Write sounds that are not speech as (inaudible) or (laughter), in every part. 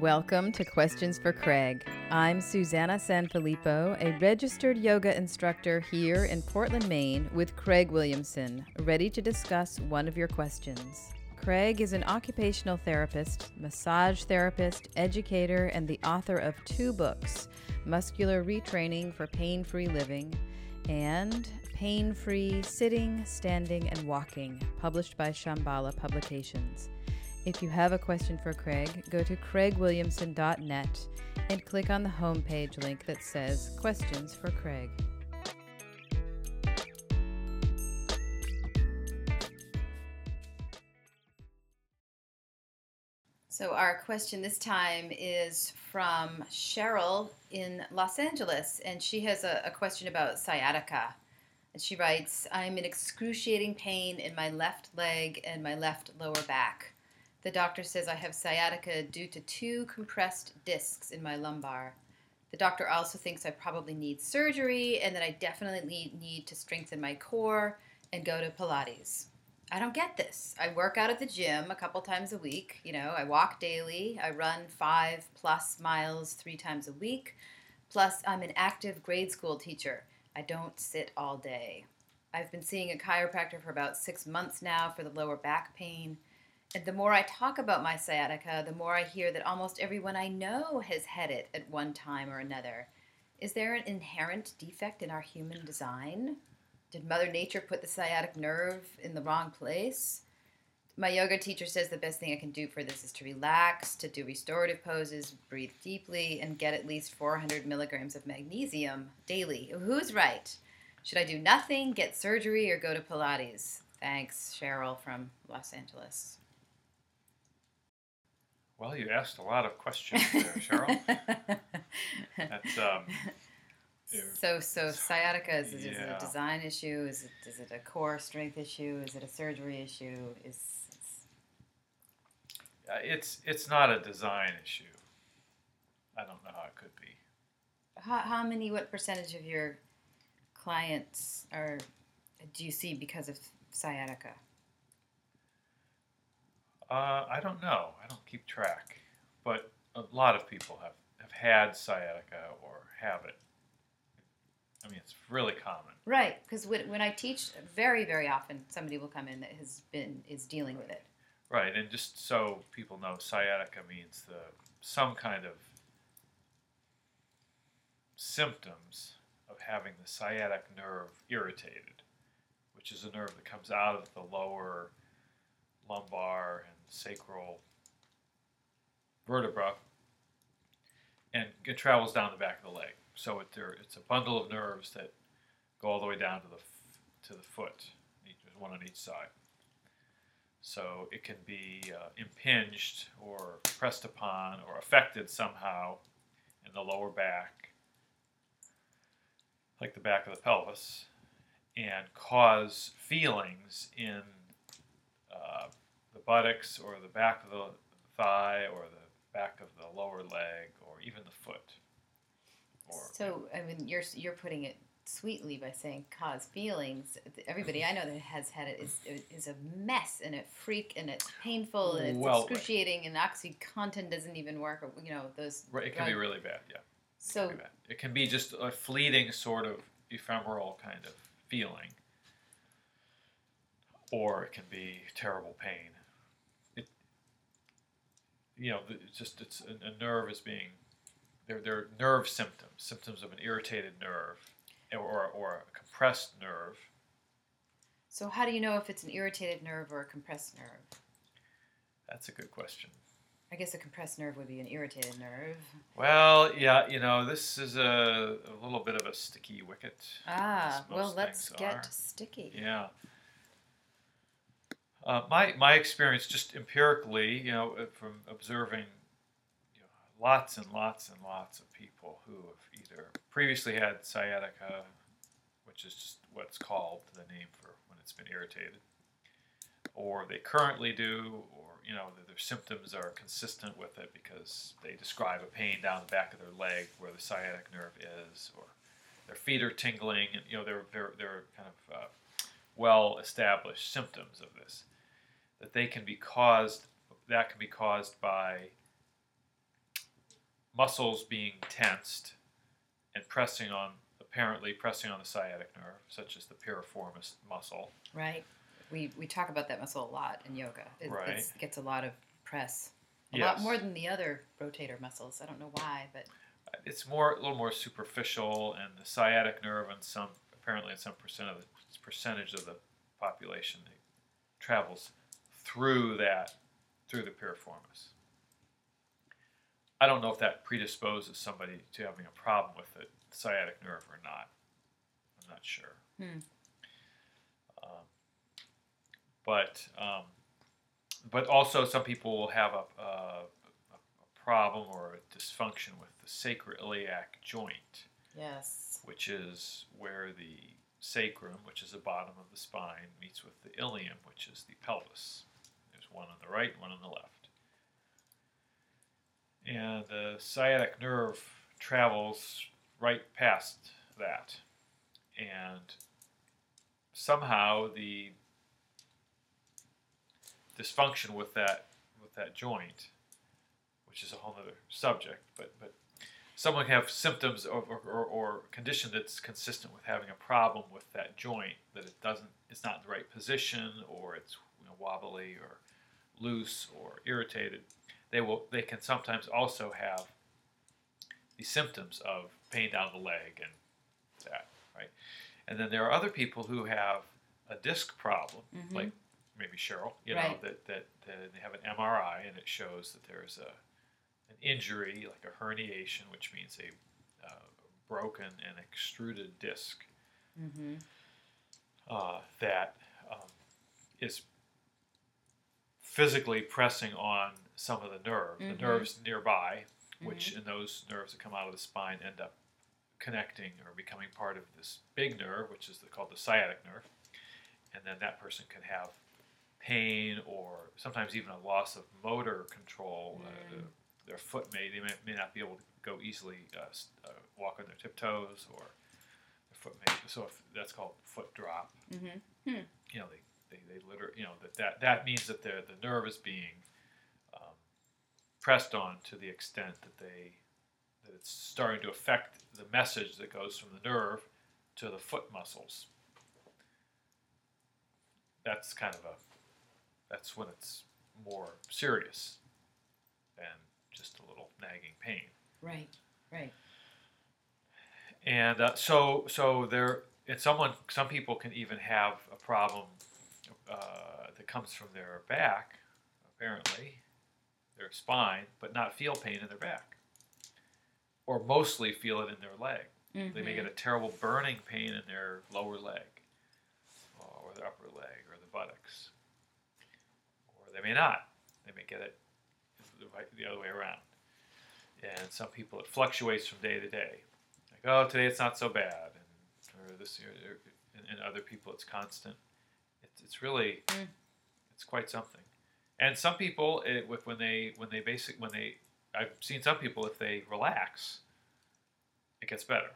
Welcome to Questions for Craig. I'm Susanna Sanfilippo, a registered yoga instructor here in Portland, Maine, with Craig Williamson, ready to discuss one of your questions. Craig is an occupational therapist, massage therapist, educator, and the author of two books Muscular Retraining for Pain Free Living and Pain Free Sitting, Standing, and Walking, published by Shambhala Publications. If you have a question for Craig, go to craigwilliamson.net and click on the homepage link that says Questions for Craig. So, our question this time is from Cheryl in Los Angeles, and she has a, a question about sciatica. And she writes I'm in excruciating pain in my left leg and my left lower back. The doctor says I have sciatica due to two compressed discs in my lumbar. The doctor also thinks I probably need surgery and that I definitely need to strengthen my core and go to Pilates. I don't get this. I work out at the gym a couple times a week. You know, I walk daily. I run five plus miles three times a week. Plus, I'm an active grade school teacher. I don't sit all day. I've been seeing a chiropractor for about six months now for the lower back pain. And the more I talk about my sciatica, the more I hear that almost everyone I know has had it at one time or another. Is there an inherent defect in our human design? Did Mother Nature put the sciatic nerve in the wrong place? My yoga teacher says the best thing I can do for this is to relax, to do restorative poses, breathe deeply, and get at least 400 milligrams of magnesium daily. Who's right? Should I do nothing, get surgery, or go to Pilates? Thanks, Cheryl from Los Angeles. Well, you asked a lot of questions there, Cheryl. (laughs) That's um. So, so sciatica is, is it a design issue? Is it is it a core strength issue? Is it a surgery issue? Is it's, uh, It's it's not a design issue. I don't know how it could be. how, how many? What percentage of your clients are do you see because of sciatica? Uh, I don't know. I don't keep track, but a lot of people have have had sciatica or have it. I mean, it's really common. Right, because when, when I teach, very very often somebody will come in that has been is dealing with it. Right, and just so people know, sciatica means the some kind of symptoms of having the sciatic nerve irritated, which is a nerve that comes out of the lower lumbar and sacral vertebra and it travels down the back of the leg. So it, there, it's a bundle of nerves that go all the way down to the to the foot, each, one on each side. So it can be uh, impinged or pressed upon or affected somehow in the lower back, like the back of the pelvis, and cause feelings in buttocks or the back of the thigh or the back of the lower leg or even the foot. Or, So I mean, you're you're putting it sweetly by saying cause feelings. Everybody I know that has had it is is a mess and a freak and it's painful and it's Well, excruciating and OxyContin doesn't even work. Or, you know those. Right, it can be really bad, yeah. So It can. It can be just a fleeting sort of ephemeral kind of feeling, or it can be terrible pain. You know, it's just it's a, a nerve is being, they're, they're nerve symptoms, symptoms of an irritated nerve, or, or, or a compressed nerve. so how do you know if it's an irritated nerve or a compressed nerve? That's a good question. I guess a compressed nerve would be an irritated nerve. Well, yeah, you know, this is a, a little bit of a sticky wicket. Ah, well, let's get are. sticky. Yeah. Uh, my my experience, just empirically, you know, uh, from observing, you know, lots and lots and lots of people who have either previously had sciatica, which is just what's called the name for when it's been irritated, or they currently do, or you know, their symptoms are consistent with it because they describe a pain down the back of their leg where the sciatic nerve is, or their feet are tingling, and you know, they're they're, they're kind of uh, well established symptoms of this that they can be caused that can be caused by muscles being tensed and pressing on, apparently pressing on the sciatic nerve, such as the piriformis muscle. Right. We, we talk about that muscle a lot in yoga. It Right. gets a lot of press. A Yes. lot more than the other rotator muscles. I don't know why, but It's more a little more superficial, and the sciatic nerve, and some apparently in some percent of the percentage of the population, travels through that through the piriformis. I don't know if that predisposes somebody to having a problem with the sciatic nerve or not. I'm not sure. Hmm. Um, but um, but also some people will have a, a, a problem or a dysfunction with the sacroiliac joint, yes. which is where the sacrum, which is the bottom of the spine, meets with the ilium, which is the pelvis. There's one on the right, one on the left. And the sciatic nerve travels right past that. And somehow the dysfunction with that with that joint, which is a whole other subject, but but someone can have symptoms or, or, or, condition that's consistent with having a problem with that joint that it doesn't it's not in the right position or it's you know, wobbly or loose or irritated they will they can sometimes also have the symptoms of pain down the leg and that right and then there are other people who have a disc problem Mhm. like maybe Cheryl you know Right. that, that that they have an MRI and it shows that there's a an injury like a herniation which means a uh, broken and extruded disc Mm-hmm. uh, that um, is physically pressing on some of the nerve. Mhm. The nerves nearby, which in those nerves that come out of the spine end up connecting or becoming part of this big nerve, which is the, called the sciatic nerve. And then that person can have pain or sometimes even a loss of motor control. Uh, Mm. their foot may they may, may not be able to go easily uh, uh, walk on their tiptoes or their foot may so if, that's called foot drop Mm-hmm. you know, they, they, they literally, you know, that, that, that means that the, the nerve is being um, pressed on to the extent that they, that it's starting to affect the message that goes from the nerve to the foot muscles. That's kind of a, that's when it's more serious than just a little nagging pain. Right. Right. And uh, so, so there, and someone, some people can even have a problem uh, that comes from their back, apparently, their spine, but not feel pain in their back, or mostly feel it in their leg. They may get a terrible burning pain in their lower leg, or their upper leg, or the buttocks, or they may not. They may get it the, other way around. And some people, it fluctuates from day to day. Like, oh, today it's not so bad, and or this year, and, and other people it's constant. It's, really, Mm. it's quite something. And some people, it, with when they when they basic when they, I've seen some people if they relax, it gets better.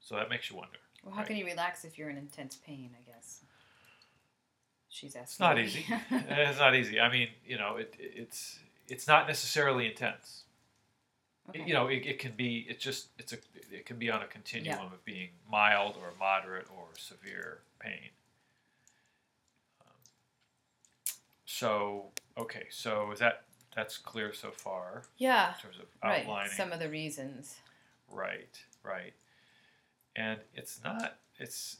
So that makes you wonder. Well, how Right. can you relax if you're in intense pain? I guess. She's asking. It's not me. easy. (laughs) it's not easy. I mean, you know, it, it's it's not necessarily intense. Okay. You know, it, it can be. It's just it's a it can be on a continuum of being mild or moderate or severe pain. Um, so okay, so is that that's clear so far Yeah. in terms of Right. outlining? Some of the reasons. Right, right. And it's not, it's,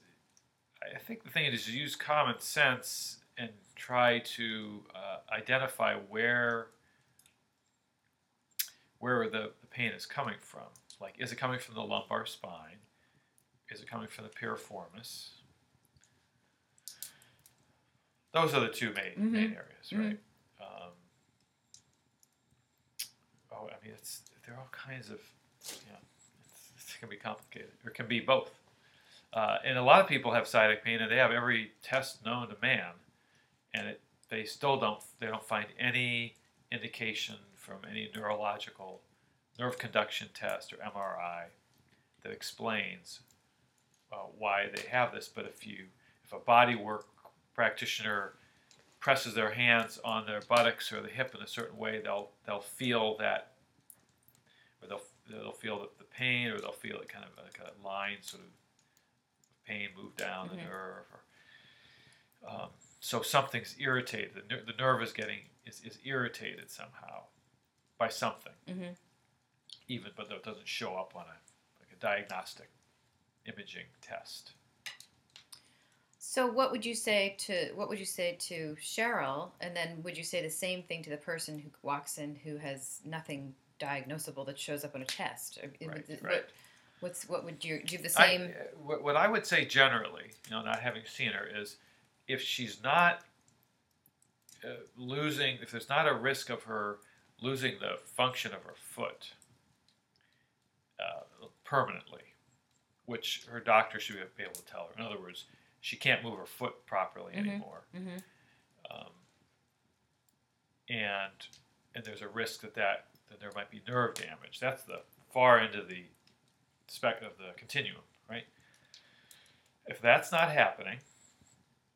I think the thing is to use common sense and try to uh, identify where where the, the pain is coming from. Like, is it coming from the lumbar spine? Is it coming from the piriformis? Those are the two main, main Mhm. areas, Mhm. right? Um, oh, I mean, it's there are all kinds of, you know, it's, it can be complicated, or it can be both. Uh, and a lot of people have sciatic pain, and they have every test known to man, and it, they still don't they don't find any indication from any neurological nerve conduction test or MRI that explains uh, why they have this. But if you if a body work practitioner presses their hands on their buttocks or the hip in a certain way, they'll they'll feel that or they'll they'll feel the, the pain, or they'll feel it kind of like a line sort of pain move down the Mhm. nerve. Or, um, so something's irritated. The, ner- the nerve is getting is, is irritated somehow by something, hmm even but though it doesn't show up on a like a diagnostic imaging test. So what would you say to what would you say to Cheryl, and then would you say the same thing to the person who walks in who has nothing diagnosable that shows up on a test? Right, what- right. What's what would you do the same? uh, what, what I would say generally, you know, not having seen her, is if she's not uh, losing, if there's not a risk of her losing the function of her foot uh, permanently, which her doctor should be able to tell her. In other words, she can't move her foot properly Mhm. anymore, hmm um, and and there's a risk that, that that there might be nerve damage. That's the far end of the spec of the continuum, right? If that's not happening,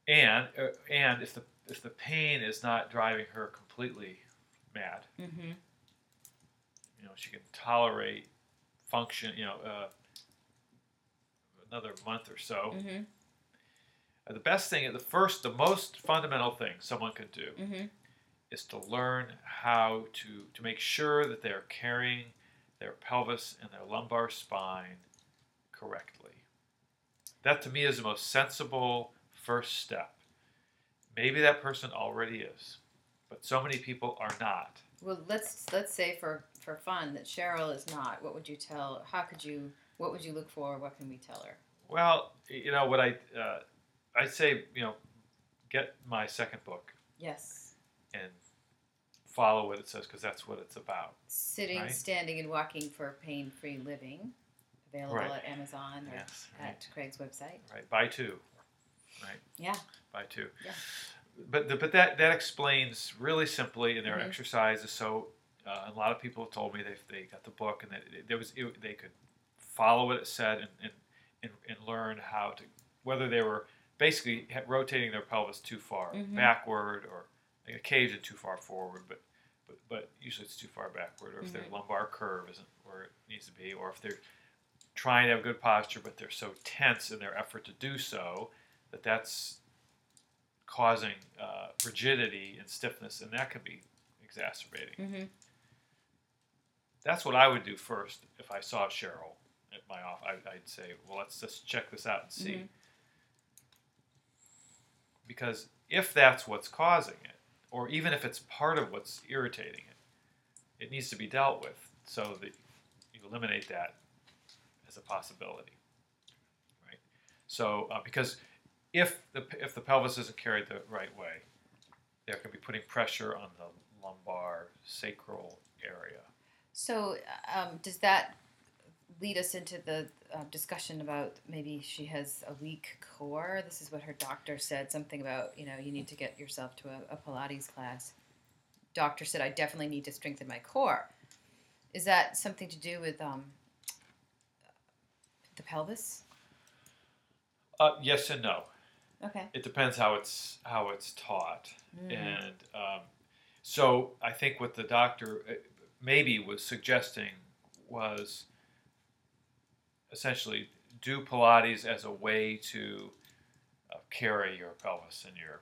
and uh, and if the if the pain is not driving her completely mad, hmm you know, she can tolerate function, you know, uh, another month or so. hmm Uh, the best thing, the first, the most fundamental thing someone can do hmm is to learn how to to make sure that they're carrying their pelvis and their lumbar spine correctly. That to me is the most sensible first step. Maybe that person already is, but so many people are not. Well, let's let's say for for fun that Cheryl is not. What would you tell? How could you? What would you look for? What can we tell her? Well, you know what I uh, I say, you know, get my second book Yes, and follow what it says because that's what it's about. sitting, Right. standing, and walking for pain-free living, available Right. at Amazon or Yes, right. at Craig's website. Right, buy two, right? Yeah. Buy two. Yeah. But the, but that that explains really simply in their Mhm. exercises. So uh, a lot of people have told me they they got the book and that it, there was it, they could follow what it said and, and and and learn how to whether they were basically rotating their pelvis too far Mhm. backward or like occasionally too far forward, but but but usually it's too far backward, or if their Mhm. lumbar curve isn't where it needs to be, or if they're trying to have good posture but they're so tense in their effort to do so that that's causing uh, rigidity and stiffness, and that could be exacerbating. hmm That's what I would do first if I saw Cheryl at my office. I, I'd say, well, let's just check this out and see. Mhm. Because if that's what's causing it, or even if it's part of what's irritating it, it needs to be dealt with so that you eliminate that as a possibility. Right? So, uh, because if the, if the pelvis isn't carried the right way, there can be putting pressure on the lumbar sacral area. So, um, does that lead us into the uh, discussion about maybe she has a weak core? This is what her doctor said. Something about you know you need to get yourself to a, a Pilates class. Doctor said I definitely need to strengthen my core. Is that something to do with um, the pelvis? Uh, yes and no. Okay. It depends how it's how it's taught. Mm. And um, so I think what the doctor uh, maybe was suggesting was essentially do Pilates as a way to uh, carry your pelvis and your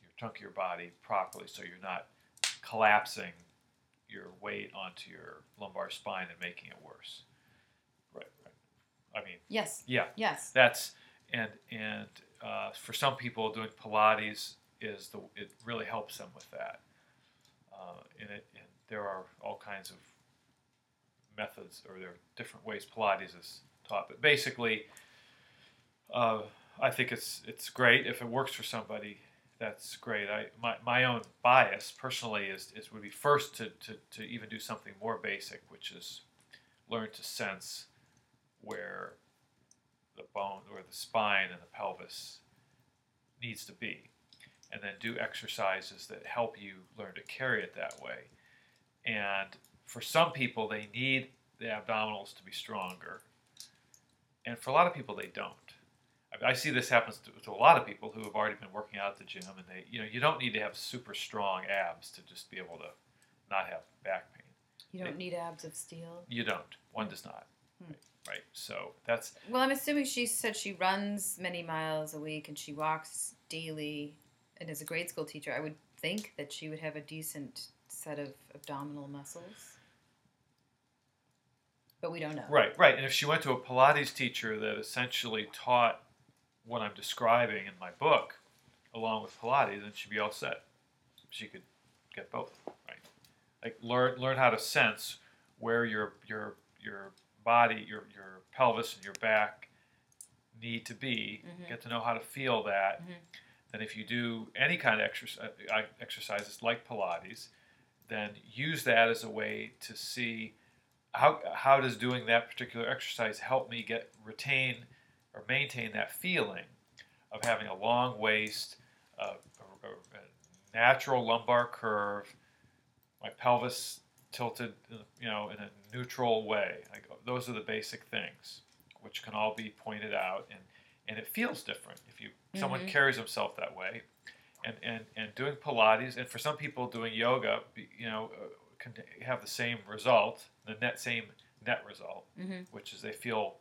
your trunk of your body properly, so you're not collapsing your weight onto your lumbar spine and making it worse. Right. right. I mean, Yes. yeah Yes. that's and and uh, for some people doing pilates is the it really helps them with that uh, and it and there are all kinds of methods or there are different ways pilates is taught but basically uh, i think it's it's great. If it works for somebody that's great. I my, my own bias personally is, is would be first to, to, to even do something more basic which is learn to sense where the bone or the spine and the pelvis needs to be. And then do exercises that help you learn to carry it that way. And for some people they need the abdominals to be stronger and for a lot of people they don't I, mean, I see this happens to, to a lot of people who have already been working out at the gym and they you know you don't need to have super strong abs to just be able to not have back pain You don't need abs of steel. You don't. One does not. Hmm. Right. So that's Well, I'm assuming she said she runs many miles a week and she walks daily. And as a grade school teacher, I would think that she would have a decent set of abdominal muscles. But we don't know. right. Right. And if she went to a Pilates teacher that essentially taught what I'm describing in my book, along with Pilates, then she'd be all set. She could get both. Right. Like learn learn how to sense where your your your body, your your pelvis and your back need to be. Mhm. Get to know how to feel that. Mhm. Then if you do any kind of exercise, exercises like Pilates, then use that as a way to see how how does doing that particular exercise help me get retain or maintain that feeling of having a long waist, uh, a, a, natural lumbar curve, my pelvis tilted, you know, in a neutral way. Like those are the basic things, which can all be pointed out, and and it feels different if you someone Mhm. carries himself that way, and and and doing Pilates, and for some people doing yoga, you know, uh, can have the same result, the net same net result, hmm which is they feel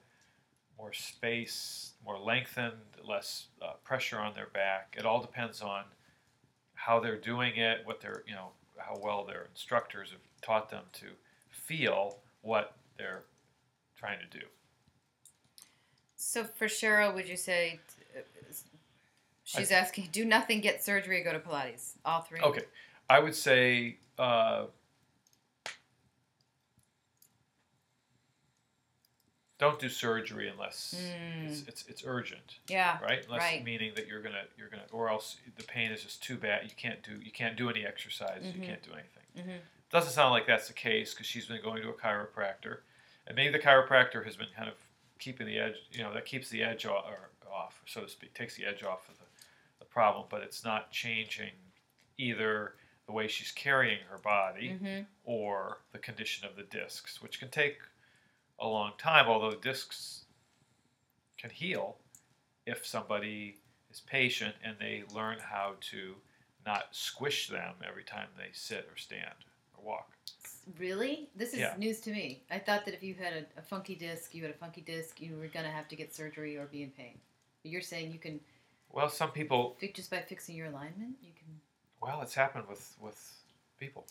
more space, more lengthened, less uh, pressure on their back. It all depends on how they're doing it, what they're, you know, how well their instructors have taught them to feel what they're trying to do. So for Cheryl, would you say uh, she's asking, do nothing, get surgery, go to Pilates? All three. Okay, I would say uh, don't do surgery unless it's, Mm. it's it's urgent. Yeah. right? Unless Right. meaning that you're gonna you're gonna or else the pain is just too bad. You can't do you can't do any exercise. Mhm. You can't do anything. hmm Doesn't sound like that's the case because she's been going to a chiropractor, and maybe the chiropractor has been kind of keeping the edge. You know that keeps the edge off, or off so to speak, takes the edge off of the, the problem, but it's not changing either the way she's carrying her body hmm or the condition of the discs, which can take a long time, although discs can heal if somebody is patient and they learn how to not squish them every time they sit or stand or walk. Really? This is Yeah. news to me. I thought that if you had a, a funky disc, you had a funky disc, you were gonna have to get surgery or be in pain. But you're saying you can Well, some people, just by fixing your alignment. You can. well, it's happened with, with people.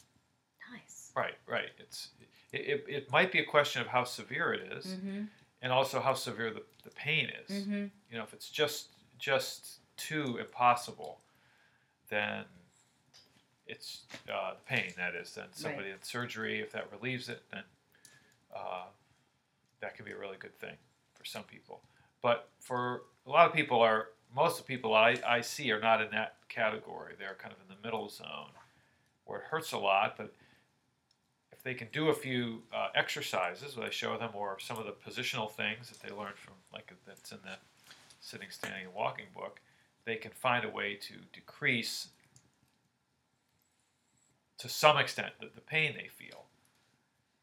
Nice. Right, right. It's it, it, might be a question of how severe it is, Mm-hmm. and also how severe the, the pain is. Mm-hmm. you know, if it's just just too impossible, then it's uh, the pain that is. Then somebody in surgery, if that relieves it, then uh, that could be a really good thing for some people. But for a lot of people, are most of the people I, I see are not in that category. They're kind of in the middle zone where it hurts a lot, but they can do a few uh, exercises, what I show them, or some of the positional things that they learned from, like that's in the sitting, standing, and walking book, they can find a way to decrease to some extent the, the pain they feel.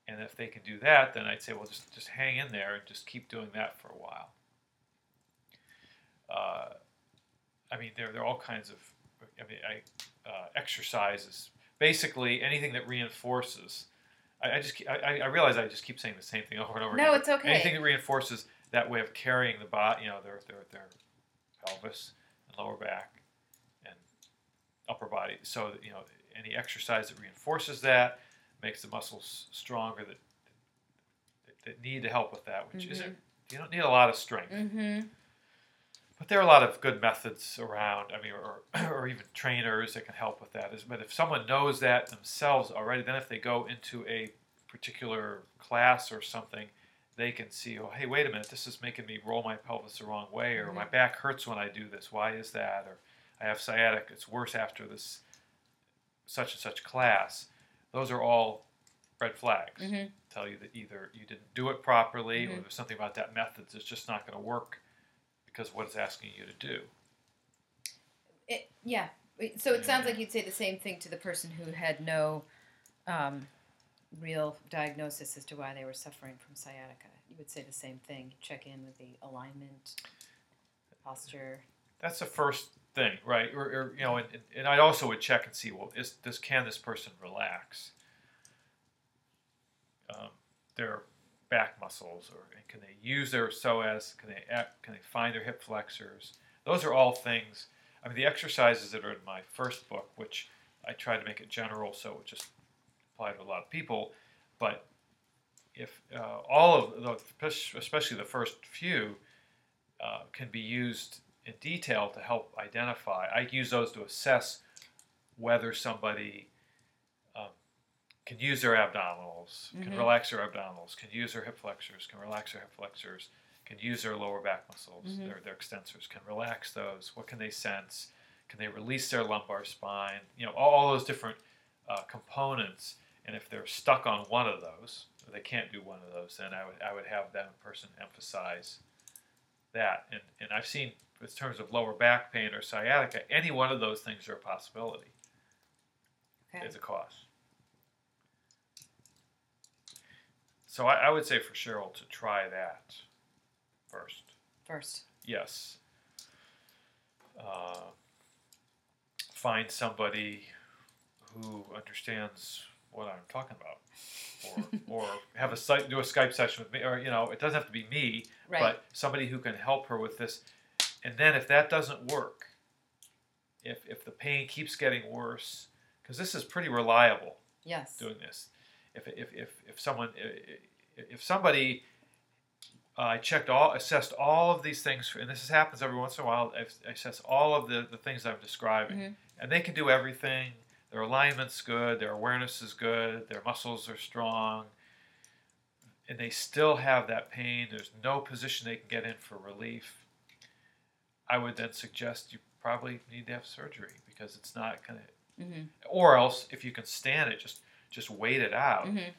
And if they can do that, then I'd say, well, just just hang in there and just keep doing that for a while. Uh, I mean, there, there are all kinds of, I mean, I, uh, exercises. Basically, anything that reinforces. I, I just, I, I realize I just keep saying the same thing over and over No, again. it's okay. Anything that reinforces that way of carrying the body, you know, their, their, their pelvis and lower back and upper body. So, that, you know, any exercise that reinforces that makes the muscles stronger that, that, that need to help with that, which isn't, you don't need a lot of strength. Mm-hmm. But there are a lot of good methods around. I mean, or, (clears throat) or even trainers that can help with that. But if someone knows that themselves already, then if they go into a particular class or something, they can see, oh, hey, wait a minute, this is making me roll my pelvis the wrong way, or my back hurts when I do this. Why is that? Or I have sciatic. It's worse after this such and such class. Those are all red flags. Mm-hmm. Tell you that either you didn't do it properly, or Mhm. there's something about that method that's just not going to work because what it's asking you to do. It, yeah. So it sounds like you'd say the same thing to the person who had no um, real diagnosis as to why they were suffering from sciatica. You would say the same thing. Check in with the alignment, posture. That's the first thing, right? Or, or you know, and, and- and I also would check and see, well, is this can this person relax? um, their back muscles, or can they use their psoas? Can they act, can they find their hip flexors? Those are all things. I mean, the exercises that are in my first book, which I try to make it general, so it just apply to a lot of people. But if uh, all of the, especially the first few, uh, can be used in detail to help identify. I use those to assess whether somebody can use their abdominals, can Mhm. relax their abdominals, can use their hip flexors, can relax their hip flexors, can use their lower back muscles, Mhm. their, their extensors, can relax those. What can they sense? Can they release their lumbar spine? You know, all, all those different uh, components. And if they're stuck on one of those, or they can't do one of those, then I would I would have that person emphasize that. And and I've seen in terms of lower back pain or sciatica, any one of those things are a possibility Okay. as a cause. So I, I would say for Cheryl to try that first. First. Yes. Uh, find somebody who understands what I'm talking about, or, (laughs) or have a site do a Skype session with me, or you know, it doesn't have to be me, Right. but somebody who can help her with this. And then if that doesn't work, if if the pain keeps getting worse, because this is pretty reliable yes. doing this. If if if, if someone if somebody uh, I checked all assessed all of these things, and this happens every once in a while. I assess all of the, the things I'm describing, Mhm. and they can do everything. Their alignment's good, their awareness is good, their muscles are strong, and they still have that pain. There's no position they can get in for relief. I would then suggest you probably need to have surgery because it's not going to Mm-hmm. or else if you can stand it just just wait it out Mm-hmm.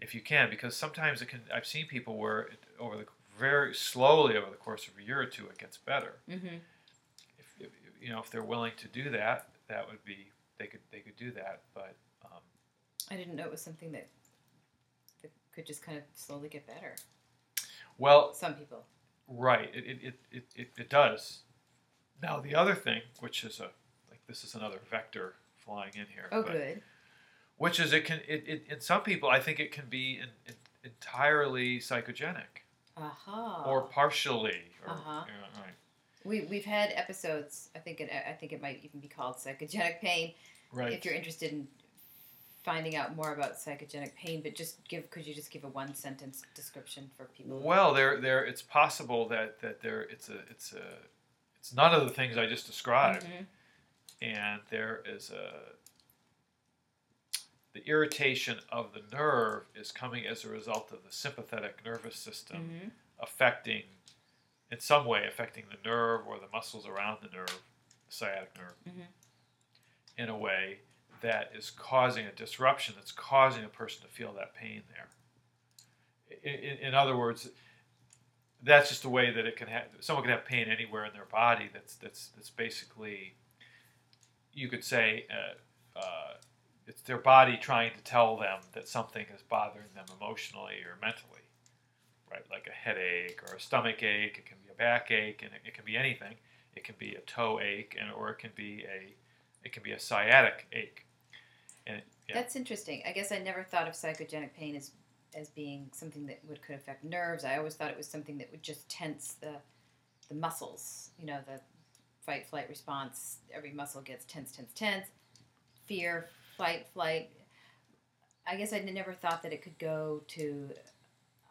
if you can because sometimes it can i've seen people where it, over the very slowly over the course of a year or two it gets better Mm-hmm. if, if you know if they're willing to do that that would be they could they could do that but um, I didn't know it was something that, that could just kind of slowly get better. well Some people. right it, it, it, it, it, does now the other thing which is a like this is another vector flying in here Oh, good. Which is it can it, it in some people i think it can be in, in, entirely psychogenic Aha. or partially or Uh-huh. yeah, right we we've had episodes. I think it, I think it might even be called psychogenic pain. right If you're interested in finding out more about psychogenic pain, but just give could you just give a one sentence description for people? well there there it's possible that that there it's a it's a it's none of the things i just described Mhm. and there is a the irritation of the nerve is coming as a result of the sympathetic nervous system Mhm. affecting in some way affecting the nerve or the muscles around the nerve the sciatic nerve Mhm. in a way that is causing a disruption that's causing a person to feel that pain there in, in, in other words that's just a way that it can have someone can have pain anywhere in their body that's that's that's basically you could say uh, uh, it's their body trying to tell them that something is bothering them emotionally or mentally right like a headache or a stomach ache it can be a backache and it, it can be anything it can be a toe ache and or it can be a it can be a sciatic ache and it, yeah. That's interesting. I guess I never thought of psychogenic pain as as being something that would could affect nerves. I always thought it was something that would just tense the the muscles. You know, the fight flight response. Every muscle gets tense, tense, tense. Fear, flight, flight. I guess I never thought that it could go to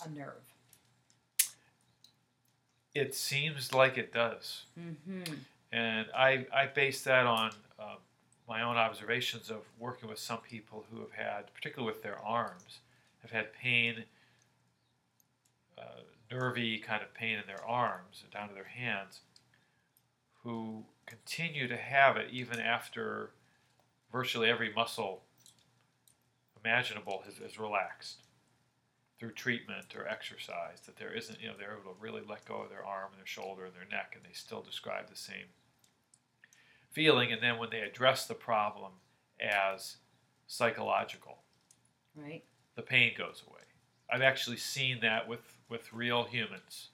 a nerve. it seems like it does Mm-hmm. and I, I base that on uh, my own observations of working with some people who have had, particularly with their arms, have had pain, uh, nervy kind of pain in their arms down to their hands, who continue to have it even after virtually every muscle imaginable has, has relaxed through treatment or exercise. That there isn't, you know, they're able to really let go of their arm and their shoulder and their neck, and they still describe the same feeling. And then when they address the problem as psychological, Right. the pain goes away. I've actually seen that with, with real humans,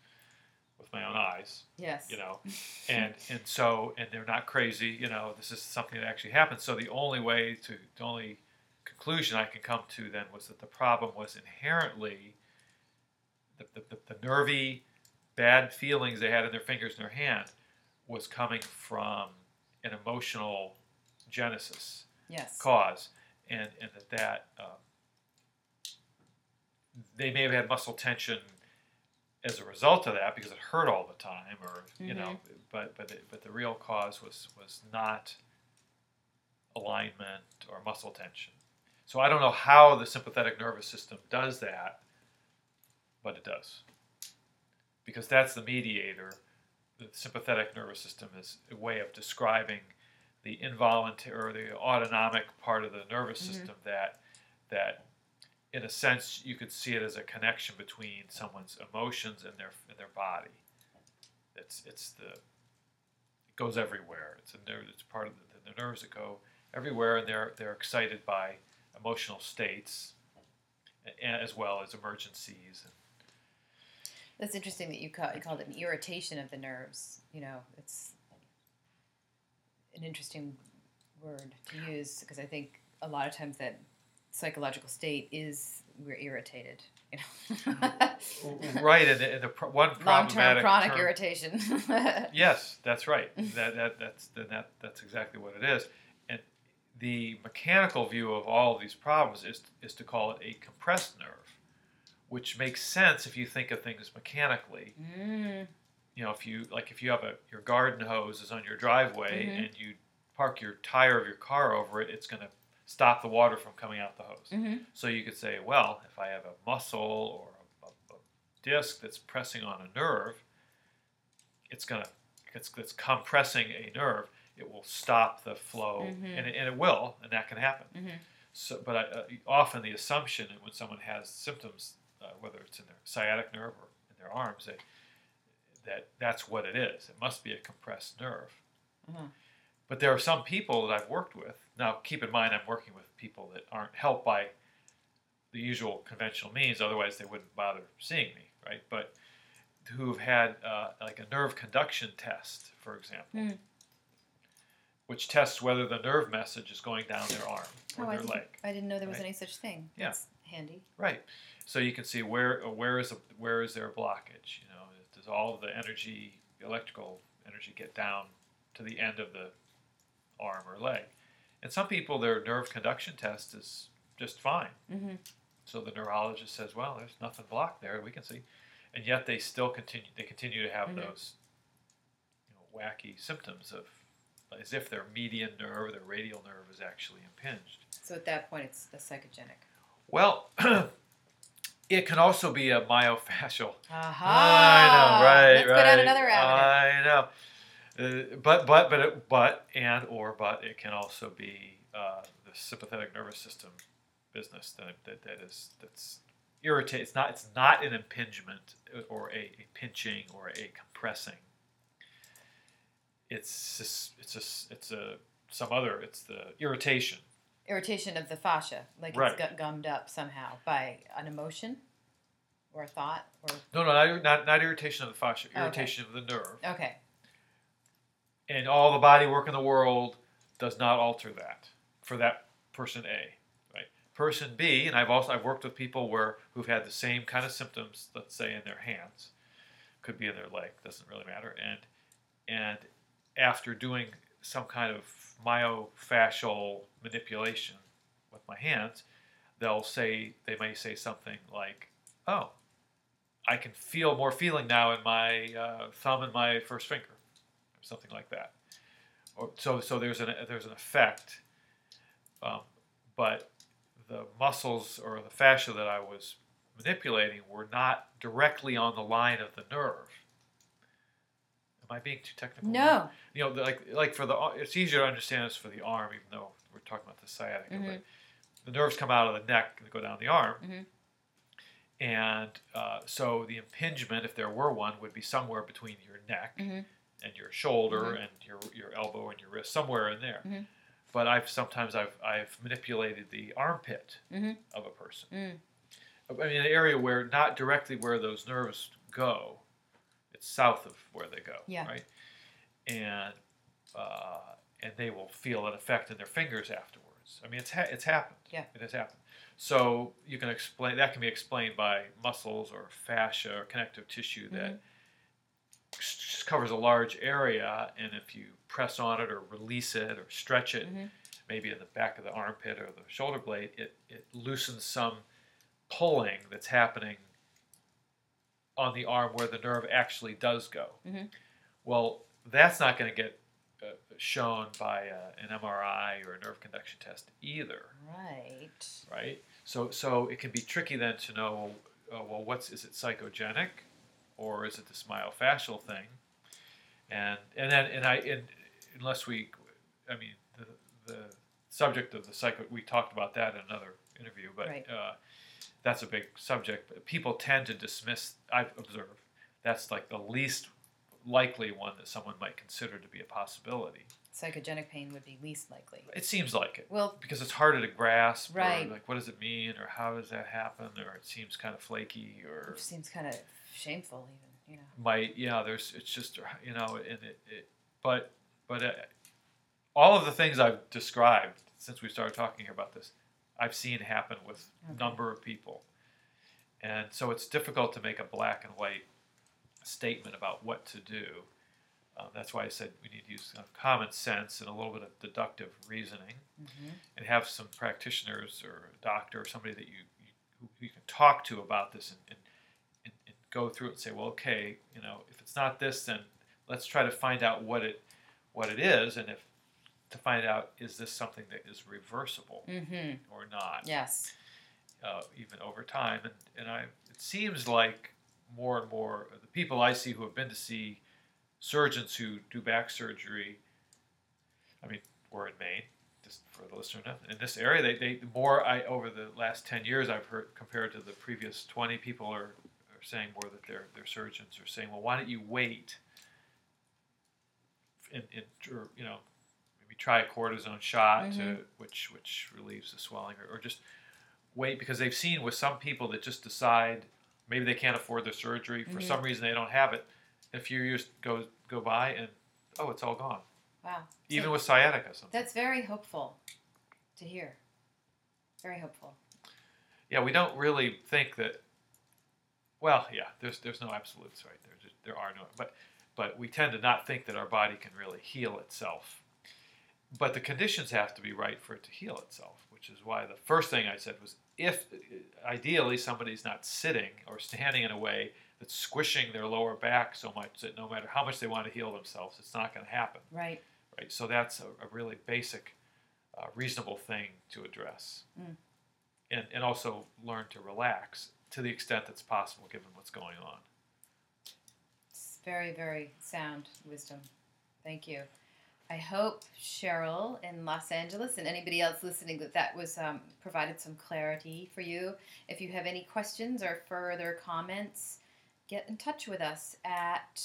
with my own eyes, Yes. you know, (laughs) and and so and they're not crazy, you know. This is something that actually happened. So the only way to the only conclusion I can come to then was that the problem was inherently the, the, the, the nervy, bad feelings they had in their fingers and their hand was coming from an emotional genesis Yes. cause, and and that that um, they may have had muscle tension as a result of that because it hurt all the time, or you know, but but it, but the real cause was was not alignment or muscle tension. So I don't know how the sympathetic nervous system does that, but it does because that's the mediator. The sympathetic nervous system is a way of describing the involuntary or the autonomic part of the nervous Mhm. system that that in a sense you could see it as a connection between someone's emotions and their and their body it's it's the it goes everywhere it's a nerve it's part of the, the nerves that go everywhere and they're they're excited by emotional states as well as emergencies That's interesting that you, call, you called it an irritation of the nerves. You know, it's an interesting word to use because I think a lot of times that psychological state is we're irritated. You know, right and the, and the pro- one long-term chronic term- irritation. (laughs) Yes, that's right. that, that that's that that's exactly what it is. And the mechanical view of all of these problems is is to call it a compressed nerve, which makes sense if you think of things mechanically. mm, You know, if you like if you have a your garden hose is on your driveway Mhm. and you park your tire of your car over it, it's going to stop the water from coming out the hose. hmm So you could say, well, if I have a muscle or a, a, a disc that's pressing on a nerve, it's gonna it's, it's compressing a nerve. It will stop the flow, Mhm. and, it, and it will, and that can happen. Mhm. So, but I, uh, often the assumption when someone has symptoms, uh, whether it's in their sciatic nerve or in their arms, that, that that's what it is. It must be a compressed nerve. Uh-huh. But there are some people that I've worked with. Now, keep in mind, I'm working with people that aren't helped by the usual conventional means. Otherwise, they wouldn't bother seeing me, right? But who've had uh, like a nerve conduction test, for example, Hmm. which tests whether the nerve message is going down their arm or Oh, I their didn't, leg. I didn't know there was Right. any such thing. Yeah. That's handy. Right. So you can see where uh, where is a, where is there a blockage? You know, does all of the energy, the electrical energy, get down to the end of the arm or leg? And some people, their nerve conduction test is just fine. hmm So the neurologist says, "Well, there's nothing blocked there. We can see," and yet they still continue. They continue to have Mhm. those you know, wacky symptoms of as if their median nerve, their radial nerve, is actually impinged. So at that point, it's a psychogenic. Well, (clears throat) it can also be a myofascial. Aha! I know, right? Let's right. go down another avenue. I know. Uh, but but but it, but and or but it can also be uh, the sympathetic nervous system business that, that, that is that's irritate. It's not it's not an impingement or a, a pinching or a compressing. It's just, it's just, it's a some other. It's the irritation. Irritation of the fascia, like Right. it's got gummed up somehow by an emotion or a thought or No, no, not not, not irritation of the fascia. Okay. Irritation of the nerve. okay. And all the body work in the world does not alter that for that person A, right? Person B, and I've also I've worked with people where who've had the same kind of symptoms, let's say in their hands, could be in their leg, doesn't really matter, and and after doing some kind of myofascial manipulation with my hands, they'll say they may say something like, "Oh, I can feel more feeling now in my uh, thumb and my first finger." Something like that. Or so so there's an there's an effect, um, but the muscles or the fascia that I was manipulating were not directly on the line of the nerve. Am I being too technical? No. You know, like like for the it's easier to understand this for the arm, even though we're talking about the sciatica. Mhm. But the nerves come out of the neck and go down the arm. Mhm. And uh, so the impingement, if there were one, would be somewhere between your neck Mhm. And your shoulder Mhm. and your your elbow and your wrist, somewhere in there. Mhm. But I've sometimes I've I've manipulated the armpit Mhm. of a person. Mm. I mean, an area where not directly where those nerves go, it's south of where they go, Yeah. right? And uh, and they will feel an effect in their fingers afterwards. I mean, it's ha- it's happened. Yeah. it has happened. So you can explain that can be explained by muscles or fascia or connective tissue that Mm-hmm. Just covers a large area, and if you press on it or release it or stretch it, Mhm. maybe in the back of the armpit or the shoulder blade, it it loosens some pulling that's happening on the arm where the nerve actually does go. Mhm. Well, that's not going to get uh, shown by uh, an MRI or a nerve conduction test either, Right. right? So, so it can be tricky then to know, uh, well, what's is it psychogenic, or is it this myofascial thing? And and then and I and unless we, I mean the the subject of the psycho we talked about that in another interview, but Right. uh, that's a big subject. People tend to dismiss. I've observed that's like the least likely one that someone might consider to be a possibility. Psychogenic pain would be least likely. It seems like it Well, because it's harder to grasp. Right. Like, what does it mean, or how does that happen, or it seems kind of flaky, or it seems kind of shameful, even. You know. might yeah. There's it's just you know, and it, it but but uh, all of the things I've described since we started talking here about this, I've seen happen with a Okay. number of people, and so it's difficult to make a black and white statement about what to do. Um, that's why I said we need to use kind of common sense and a little bit of deductive reasoning hmm and have some practitioners or a doctor or somebody that you, you who you can talk to about this and go through it and say, well, okay, you know, if it's not this, then let's try to find out what it what it is, and if to find out is this something that is reversible hmm or not, Yes. uh, even over time. And and I it seems like more and more the people I see who have been to see surgeons who do back surgery. I mean, we're in Maine, just for the listener. In this area, they, they the more I over the last ten years I've heard compared to the previous twenty, people are saying more that their their surgeons are saying, well, why don't you wait? And, and or, you know, maybe try a cortisone shot to Mhm. which which relieves the swelling, or, or just wait because they've seen with some people that just decide maybe they can't afford the surgery for Mhm. some reason they don't have it. A few years go go by and oh, it's all gone. Wow. Even So with sciatica, sometimes. that's very hopeful to hear. Very hopeful. yeah, we don't really think that. Well, yeah, there's there's no absolutes, right? There just, there are no, but but we tend to not think that our body can really heal itself. But the conditions have to be right for it to heal itself, which is why the first thing I said was if ideally somebody's not sitting or standing in a way that's squishing their lower back so much that no matter how much they want to heal themselves, it's not going to happen, Right. right? So that's a, a really basic, uh, reasonable thing to address, Mm. and and also learn to relax to the extent that's possible given what's going on. It's very, very sound wisdom. Thank you. I hope Cheryl in Los Angeles and anybody else listening that that was um, provided some clarity for you. If you have any questions or further comments, get in touch with us at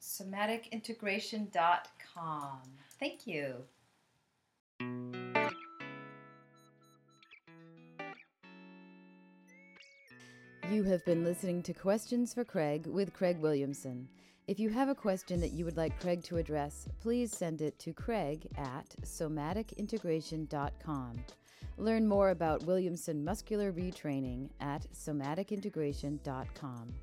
somaticintegration.com. Thank you. You have been listening to Questions for Craig with Craig Williamson. If you have a question that you would like Craig to address, please send it to craig at somaticintegration.com. Learn more about Williamson muscular retraining at somaticintegration.com.